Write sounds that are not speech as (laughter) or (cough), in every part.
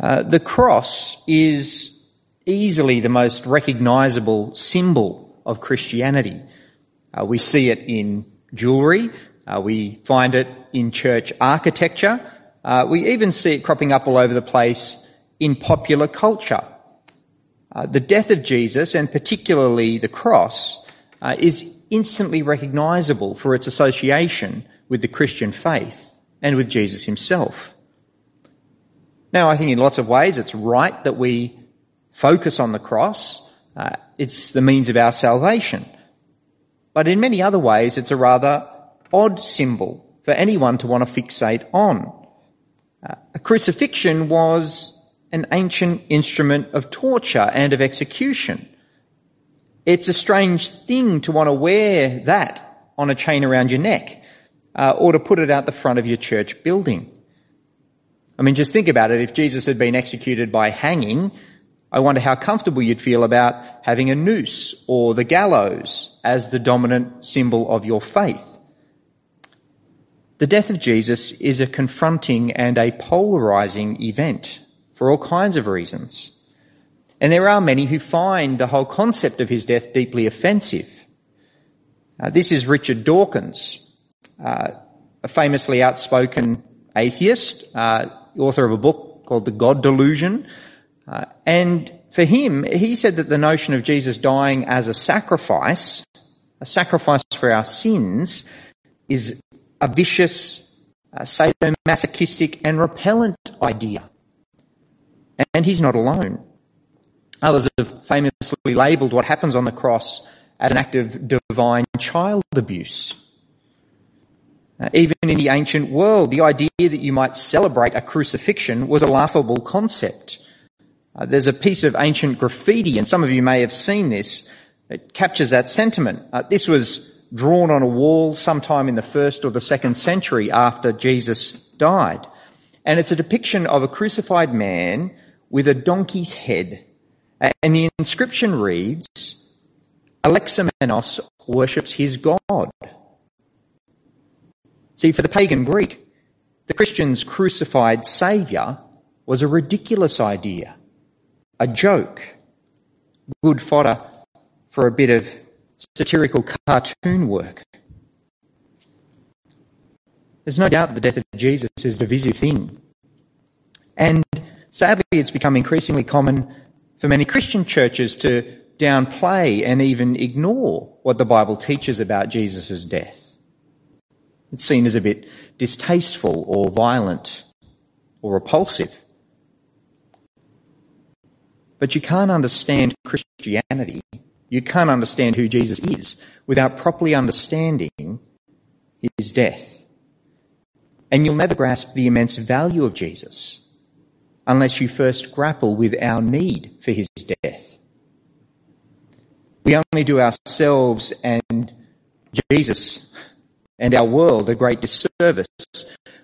Uh, the cross is easily the most recognizable symbol of Christianity. Uh, we see it in jewelry. Uh, we find it in church architecture. Uh, we even see it cropping up all over the place in popular culture. Uh, the death of Jesus, and particularly the cross, is instantly recognizable for its association with the Christian faith and with Jesus himself. Now, I think in lots of ways it's right that we focus on the cross. Uh, it's the means of our salvation. But in many other ways, it's a rather odd symbol for anyone to want to fixate on. Uh, a crucifixion was an ancient instrument of torture and of execution. It's a strange thing to want to wear that on a chain around your neck uh, or to put it out the front of your church building. I mean, just think about it. If Jesus had been executed by hanging, I wonder how comfortable you'd feel about having a noose or the gallows as the dominant symbol of your faith. The death of Jesus is a confronting and a polarizing event for all kinds of reasons. And there are many who find the whole concept of his death deeply offensive. Uh, this is Richard Dawkins, uh, a famously outspoken atheist, uh, author of a book called The God Delusion. Uh, and for him, he said that the notion of Jesus dying as a sacrifice, a sacrifice for our sins, is a vicious, uh, sadomasochistic and repellent idea. And he's not alone. Others have famously labelled what happens on the cross as an act of divine child abuse. Uh, even in the ancient world, the idea that you might celebrate a crucifixion was a laughable concept. Uh, there's a piece of ancient graffiti, and some of you may have seen this, that captures that sentiment. Uh, this was drawn on a wall sometime in the first or the second century after Jesus died. And it's a depiction of a crucified man with a donkey's head. And the inscription reads, Alexamenos worships his God. See, for the pagan Greek, the Christian's crucified saviour was a ridiculous idea, a joke, good fodder for a bit of satirical cartoon work. There's no doubt that the death of Jesus is a divisive thing. And sadly, it's become increasingly common for many Christian churches to downplay and even ignore what the Bible teaches about Jesus' death. It's seen as a bit distasteful or violent or repulsive. But you can't understand Christianity you can't understand who Jesus is without properly understanding his death. And you'll never grasp the immense value of Jesus unless you first grapple with our need for his death. We only do ourselves and Jesus and our world a great disservice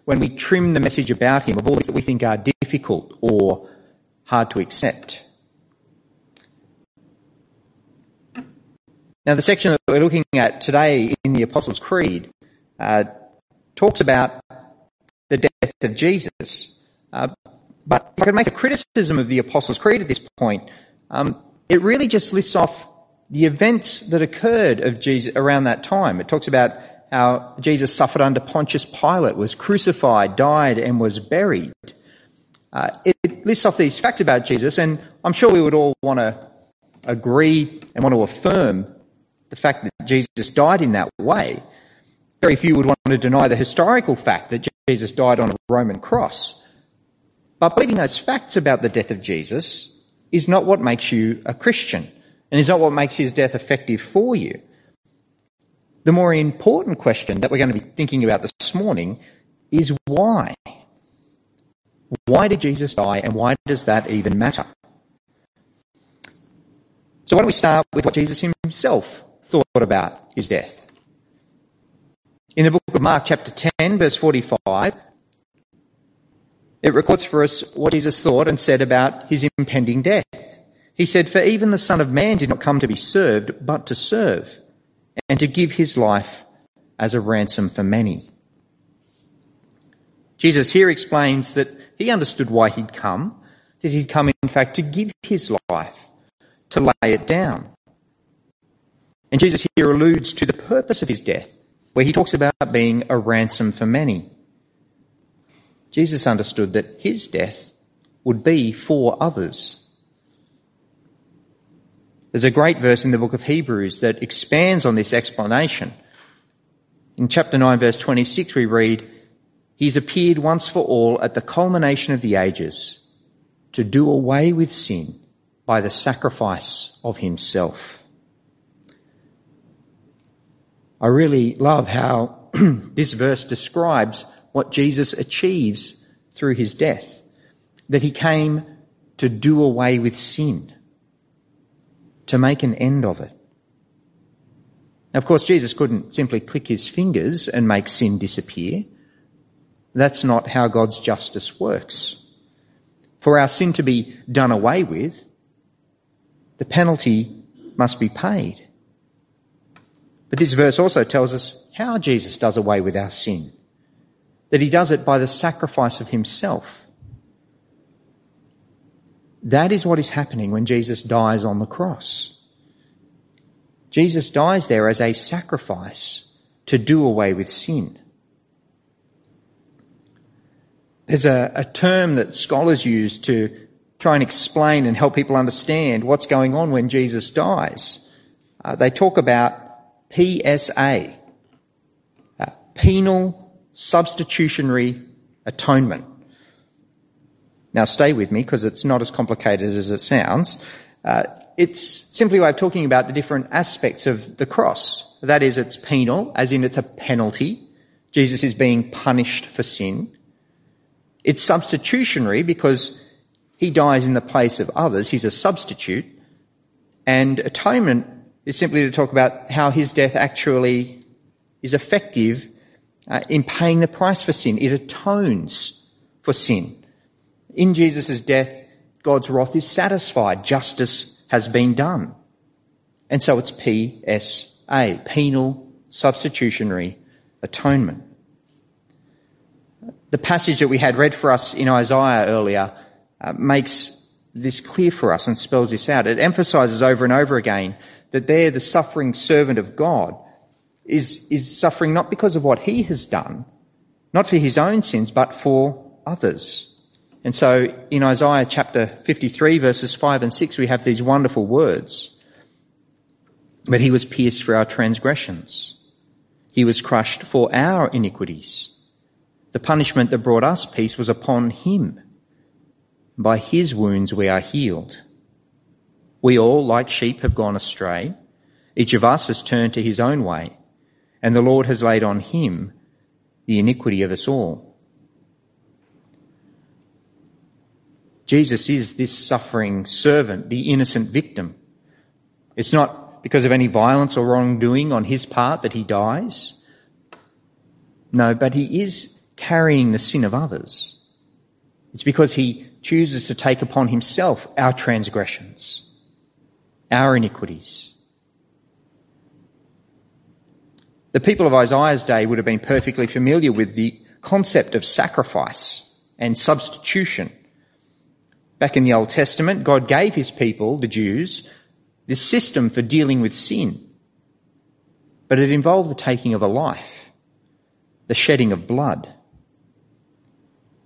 when we trim the message about him of all things that we think are difficult or hard to accept. Now, the section that we're looking at today in the Apostles' Creed uh, talks about the death of Jesus. Uh, but if I could make a criticism of the Apostles' Creed at this point, um, it really just lists off the events that occurred of Jesus around that time. It talks about how Jesus suffered under Pontius Pilate, was crucified, died, and was buried. Uh, it, it lists off these facts about Jesus, and I'm sure we would all want to agree and want to affirm the fact that Jesus died in that way. Very few would want to deny the historical fact that Jesus died on a Roman cross. But believing those facts about the death of Jesus is not what makes you a Christian and is not what makes his death effective for you. The more important question that we're going to be thinking about this morning is why? Why did Jesus die and why does that even matter? So why don't we start with what Jesus himself thought about his death. In the book of Mark, chapter 10, verse 45, it records for us what Jesus thought and said about his impending death. He said, For even the Son of Man did not come to be served, but to serve, and to give his life as a ransom for many. Jesus here explains that he understood why he'd come, that he'd come, in fact, to give his life, to lay it down. And Jesus here alludes to the purpose of his death, where he talks about being a ransom for many. Jesus understood that his death would be for others. There's a great verse in the book of Hebrews that expands on this explanation. In chapter 9 verse 26 we read, He's appeared once for all at the culmination of the ages to do away with sin by the sacrifice of himself. I really love how (clears throat) this verse describes what Jesus achieves through his death. That he came to do away with sin, to make an end of it. Of course, Jesus couldn't simply click his fingers and make sin disappear. That's not how God's justice works. For our sin to be done away with, the penalty must be paid. But this verse also tells us how Jesus does away with our sin. That he does it by the sacrifice of himself. That is what is happening when Jesus dies on the cross. Jesus dies there as a sacrifice to do away with sin. There's a, a, term that scholars use to try and explain and help people understand what's going on when Jesus dies. Uh, they talk about PSA, uh, penal substitutionary atonement. Now stay with me because it's not as complicated as it sounds. Uh, it's simply a way of talking about the different aspects of the cross. That is, it's penal, as in it's a penalty. Jesus is being punished for sin. It's substitutionary because he dies in the place of others. He's a substitute. And atonement is simply to talk about how his death actually is effective uh, in paying the price for sin. It atones for sin. In Jesus' death, God's wrath is satisfied. Justice has been done. And so it's PSA, penal substitutionary atonement. The passage that we had read for us in Isaiah earlier uh, makes this clear for us and spells this out. It emphasizes over and over again that there the suffering servant of God is, is suffering not because of what he has done, not for his own sins, but for others. And so in Isaiah chapter 53 verses 5 and 6 we have these wonderful words. But he was pierced for our transgressions. He was crushed for our iniquities. The punishment that brought us peace was upon him. By his wounds we are healed. We all, like sheep, have gone astray. Each of us has turned to his own way, and the Lord has laid on him the iniquity of us all. Jesus is this suffering servant, the innocent victim. It's not because of any violence or wrongdoing on his part that he dies. No, but he is carrying the sin of others. It's because he chooses to take upon himself our transgressions, our iniquities. The people of Isaiah's day would have been perfectly familiar with the concept of sacrifice and substitution. Back in the Old Testament, God gave his people, the Jews, this system for dealing with sin. But it involved the taking of a life, the shedding of blood.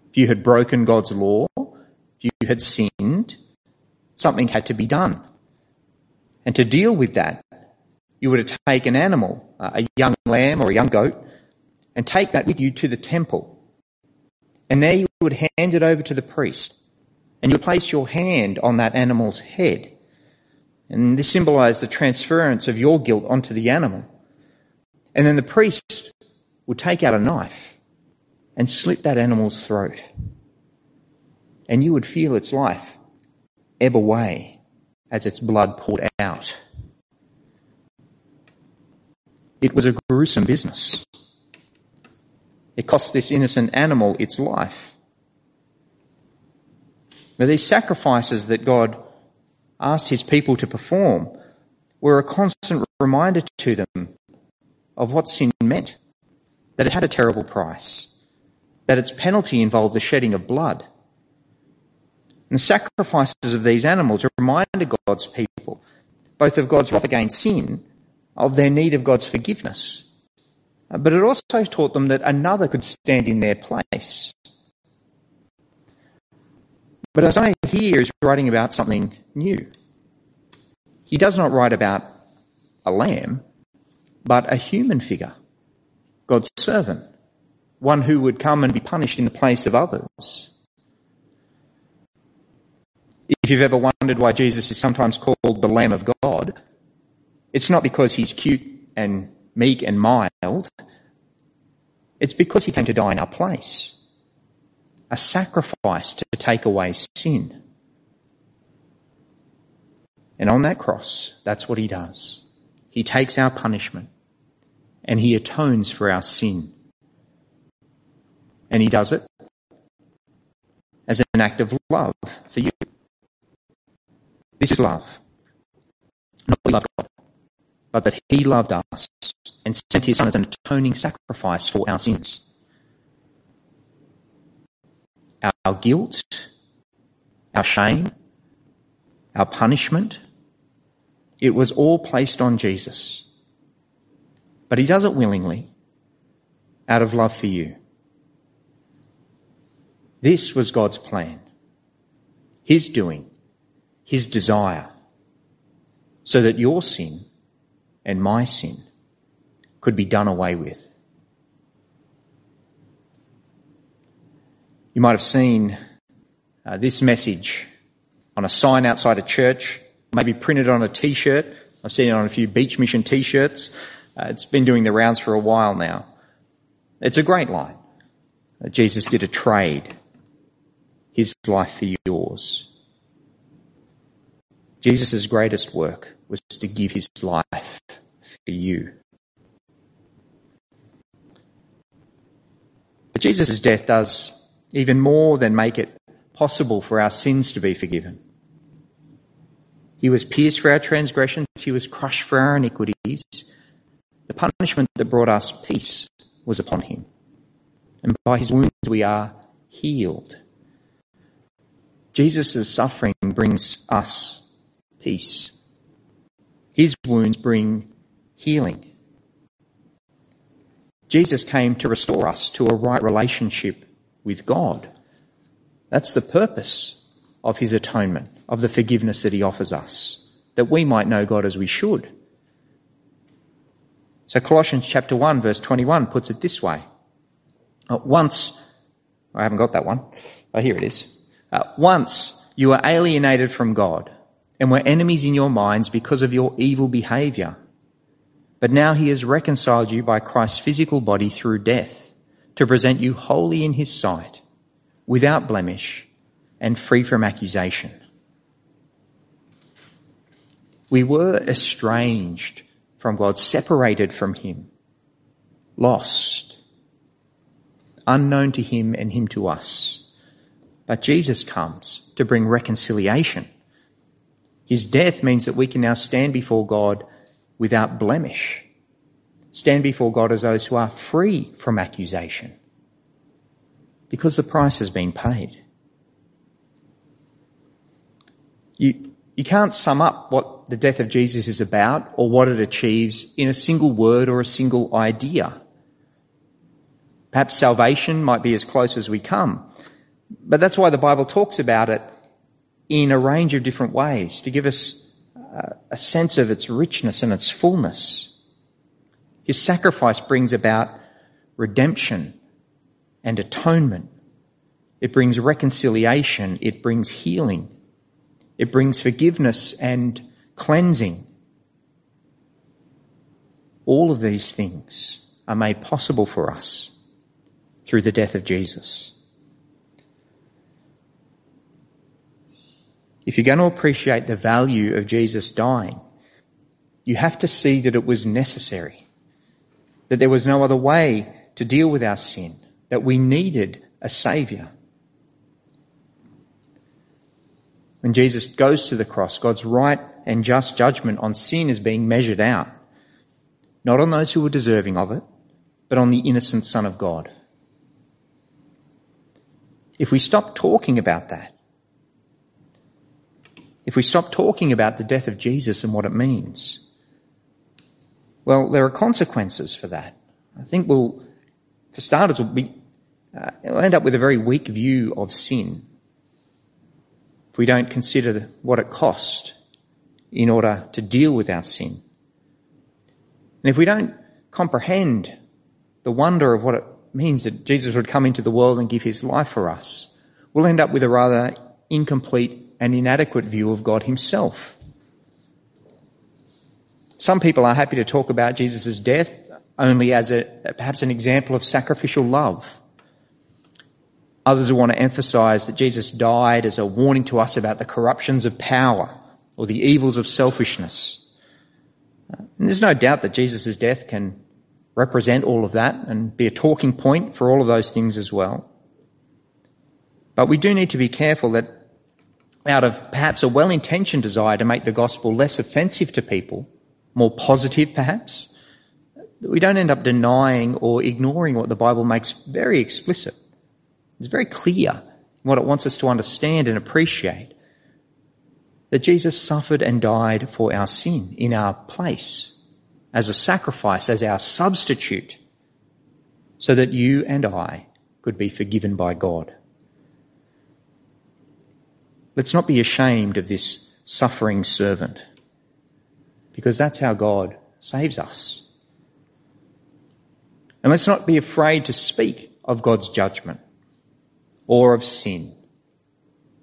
If you had broken God's law, if you had sinned, something had to be done. And to deal with that, you to take an animal, uh, a young lamb or a young goat, and take that with you to the temple. And there you would hand it over to the priest. And you place your hand on that animal's head. And this symbolized the transference of your guilt onto the animal. And then the priest would take out a knife and slit that animal's throat. And you would feel its life ebb away as its blood poured out. It was a gruesome business. It cost this innocent animal its life. But these sacrifices that God asked his people to perform were a constant reminder to them of what sin meant, that it had a terrible price, that its penalty involved the shedding of blood. And the sacrifices of these animals reminded God's people both of God's wrath against sin, of their need of God's forgiveness. But it also taught them that another could stand in their place. But Isaiah here is writing about something new. He does not write about a lamb, but a human figure, God's servant, one who would come and be punished in the place of others. If you've ever wondered why Jesus is sometimes called the Lamb of God, it's not because he's cute and meek and mild. It's because he came to die in our place. A sacrifice to take away sin. And on that cross, that's what he does. He takes our punishment and he atones for our sin. And he does it as an act of love for you. This is love. Not we love God, but that He loved us and sent His Son as an atoning sacrifice for our sins. Our guilt, our shame, our punishment, it was all placed on Jesus. But He does it willingly, out of love for you. This was God's plan, His doing his desire so that your sin and my sin could be done away with. You might have seen uh, this message on a sign outside a church, maybe printed on a t-shirt. I've seen it on a few beach mission t-shirts. Uh, it's been doing the rounds for a while now. It's a great line. Uh, Jesus did a trade, his life for yours. Jesus' greatest work was to give his life for you. But Jesus' death does even more than make it possible for our sins to be forgiven. He was pierced for our transgressions, he was crushed for our iniquities. The punishment that brought us peace was upon him. And by his wounds we are healed. Jesus' suffering brings us peace. His wounds bring healing. Jesus came to restore us to a right relationship with God. That's the purpose of his atonement, of the forgiveness that he offers us, that we might know God as we should. So Colossians chapter 1 verse 21 puts it this way. Once, I haven't got that one. Oh, here it is. Uh, once you were alienated from God and were enemies in your minds because of your evil behavior. But now he has reconciled you by Christ's physical body through death to present you holy in his sight, without blemish and free from accusation. We were estranged from God, separated from him, lost, unknown to him and him to us. But Jesus comes to bring reconciliation his death means that we can now stand before God without blemish. Stand before God as those who are free from accusation. Because the price has been paid. You, you can't sum up what the death of Jesus is about or what it achieves in a single word or a single idea. Perhaps salvation might be as close as we come. But that's why the Bible talks about it in a range of different ways to give us a sense of its richness and its fullness. His sacrifice brings about redemption and atonement. It brings reconciliation. It brings healing. It brings forgiveness and cleansing. All of these things are made possible for us through the death of Jesus. If you're going to appreciate the value of Jesus dying, you have to see that it was necessary, that there was no other way to deal with our sin, that we needed a saviour. When Jesus goes to the cross, God's right and just judgment on sin is being measured out, not on those who were deserving of it, but on the innocent Son of God. If we stop talking about that, if we stop talking about the death of Jesus and what it means? Well, there are consequences for that. I think we'll, for starters, we'll, be, uh, we'll end up with a very weak view of sin if we don't consider what it cost in order to deal with our sin. And if we don't comprehend the wonder of what it means that Jesus would come into the world and give his life for us, we'll end up with a rather incomplete and inadequate view of God himself. Some people are happy to talk about Jesus' death only as a, perhaps an example of sacrificial love. Others will want to emphasize that Jesus died as a warning to us about the corruptions of power or the evils of selfishness. And there's no doubt that Jesus' death can represent all of that and be a talking point for all of those things as well. But we do need to be careful that out of perhaps a well-intentioned desire to make the gospel less offensive to people, more positive perhaps, that we don't end up denying or ignoring what the Bible makes very explicit. It's very clear what it wants us to understand and appreciate. That Jesus suffered and died for our sin in our place as a sacrifice, as our substitute, so that you and I could be forgiven by God. Let's not be ashamed of this suffering servant, because that's how God saves us. And let's not be afraid to speak of God's judgment or of sin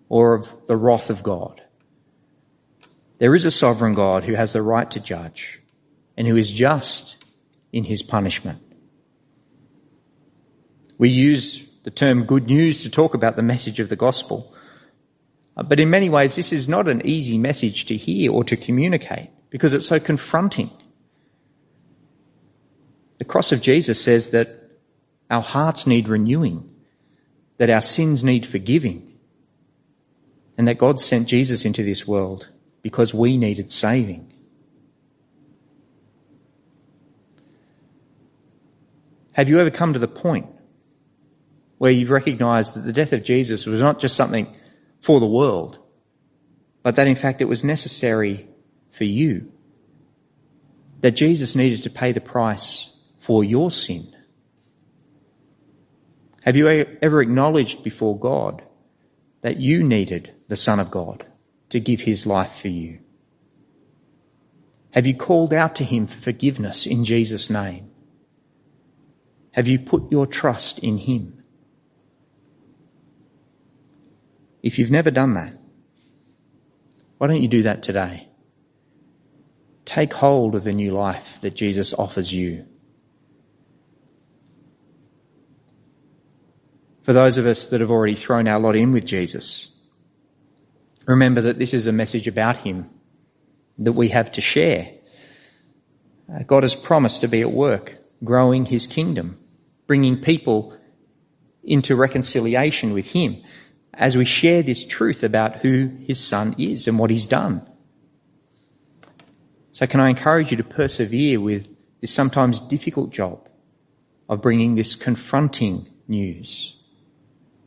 or of the wrath of God. There is a sovereign God who has the right to judge and who is just in his punishment. We use the term good news to talk about the message of the gospel. But in many ways, this is not an easy message to hear or to communicate because it's so confronting. The cross of Jesus says that our hearts need renewing that our sins need forgiving and that God sent Jesus into this world because we needed saving. Have you ever come to the point where you've recognized that the death of Jesus was not just something for the world, but that in fact it was necessary for you? That Jesus needed to pay the price for your sin? Have you ever acknowledged before God that you needed the Son of God to give his life for you? Have you called out to him for forgiveness in Jesus' name? Have you put your trust in him? If you've never done that, why don't you do that today? Take hold of the new life that Jesus offers you. for those of us that have already thrown our lot in with Jesus. Remember that this is a message about Him that we have to share. Uh, God has promised to be at work, growing His kingdom, bringing people into reconciliation with Him as we share this truth about who His Son is and what He's done. So can I encourage you to persevere with this sometimes difficult job of bringing this confronting news?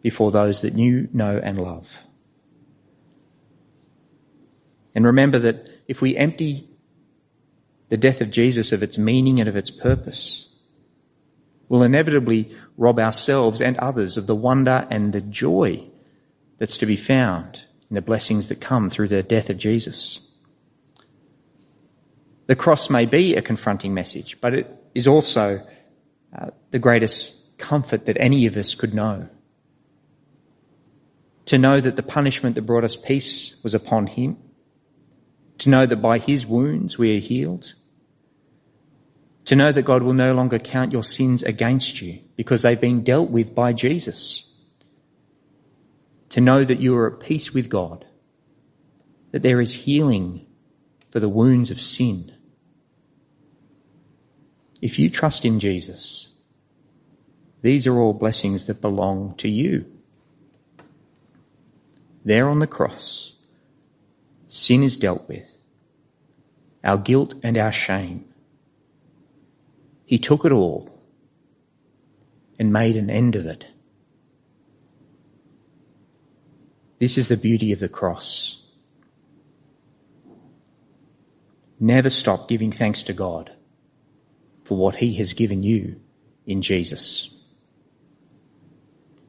before those that you know and love. And remember that if we empty the death of Jesus of its meaning and of its purpose, we'll inevitably rob ourselves and others of the wonder and the joy that's to be found in the blessings that come through the death of Jesus. The cross may be a confronting message, but it is also uh, the greatest comfort that any of us could know. To know that the punishment that brought us peace was upon him, to know that by his wounds we are healed, to know that God will no longer count your sins against you because they've been dealt with by Jesus, to know that you are at peace with God, that there is healing for the wounds of sin. If you trust in Jesus, these are all blessings that belong to you there on the cross, sin is dealt with, our guilt and our shame. He took it all and made an end of it. This is the beauty of the cross. never stop giving thanks to God for what he has given you in Jesus.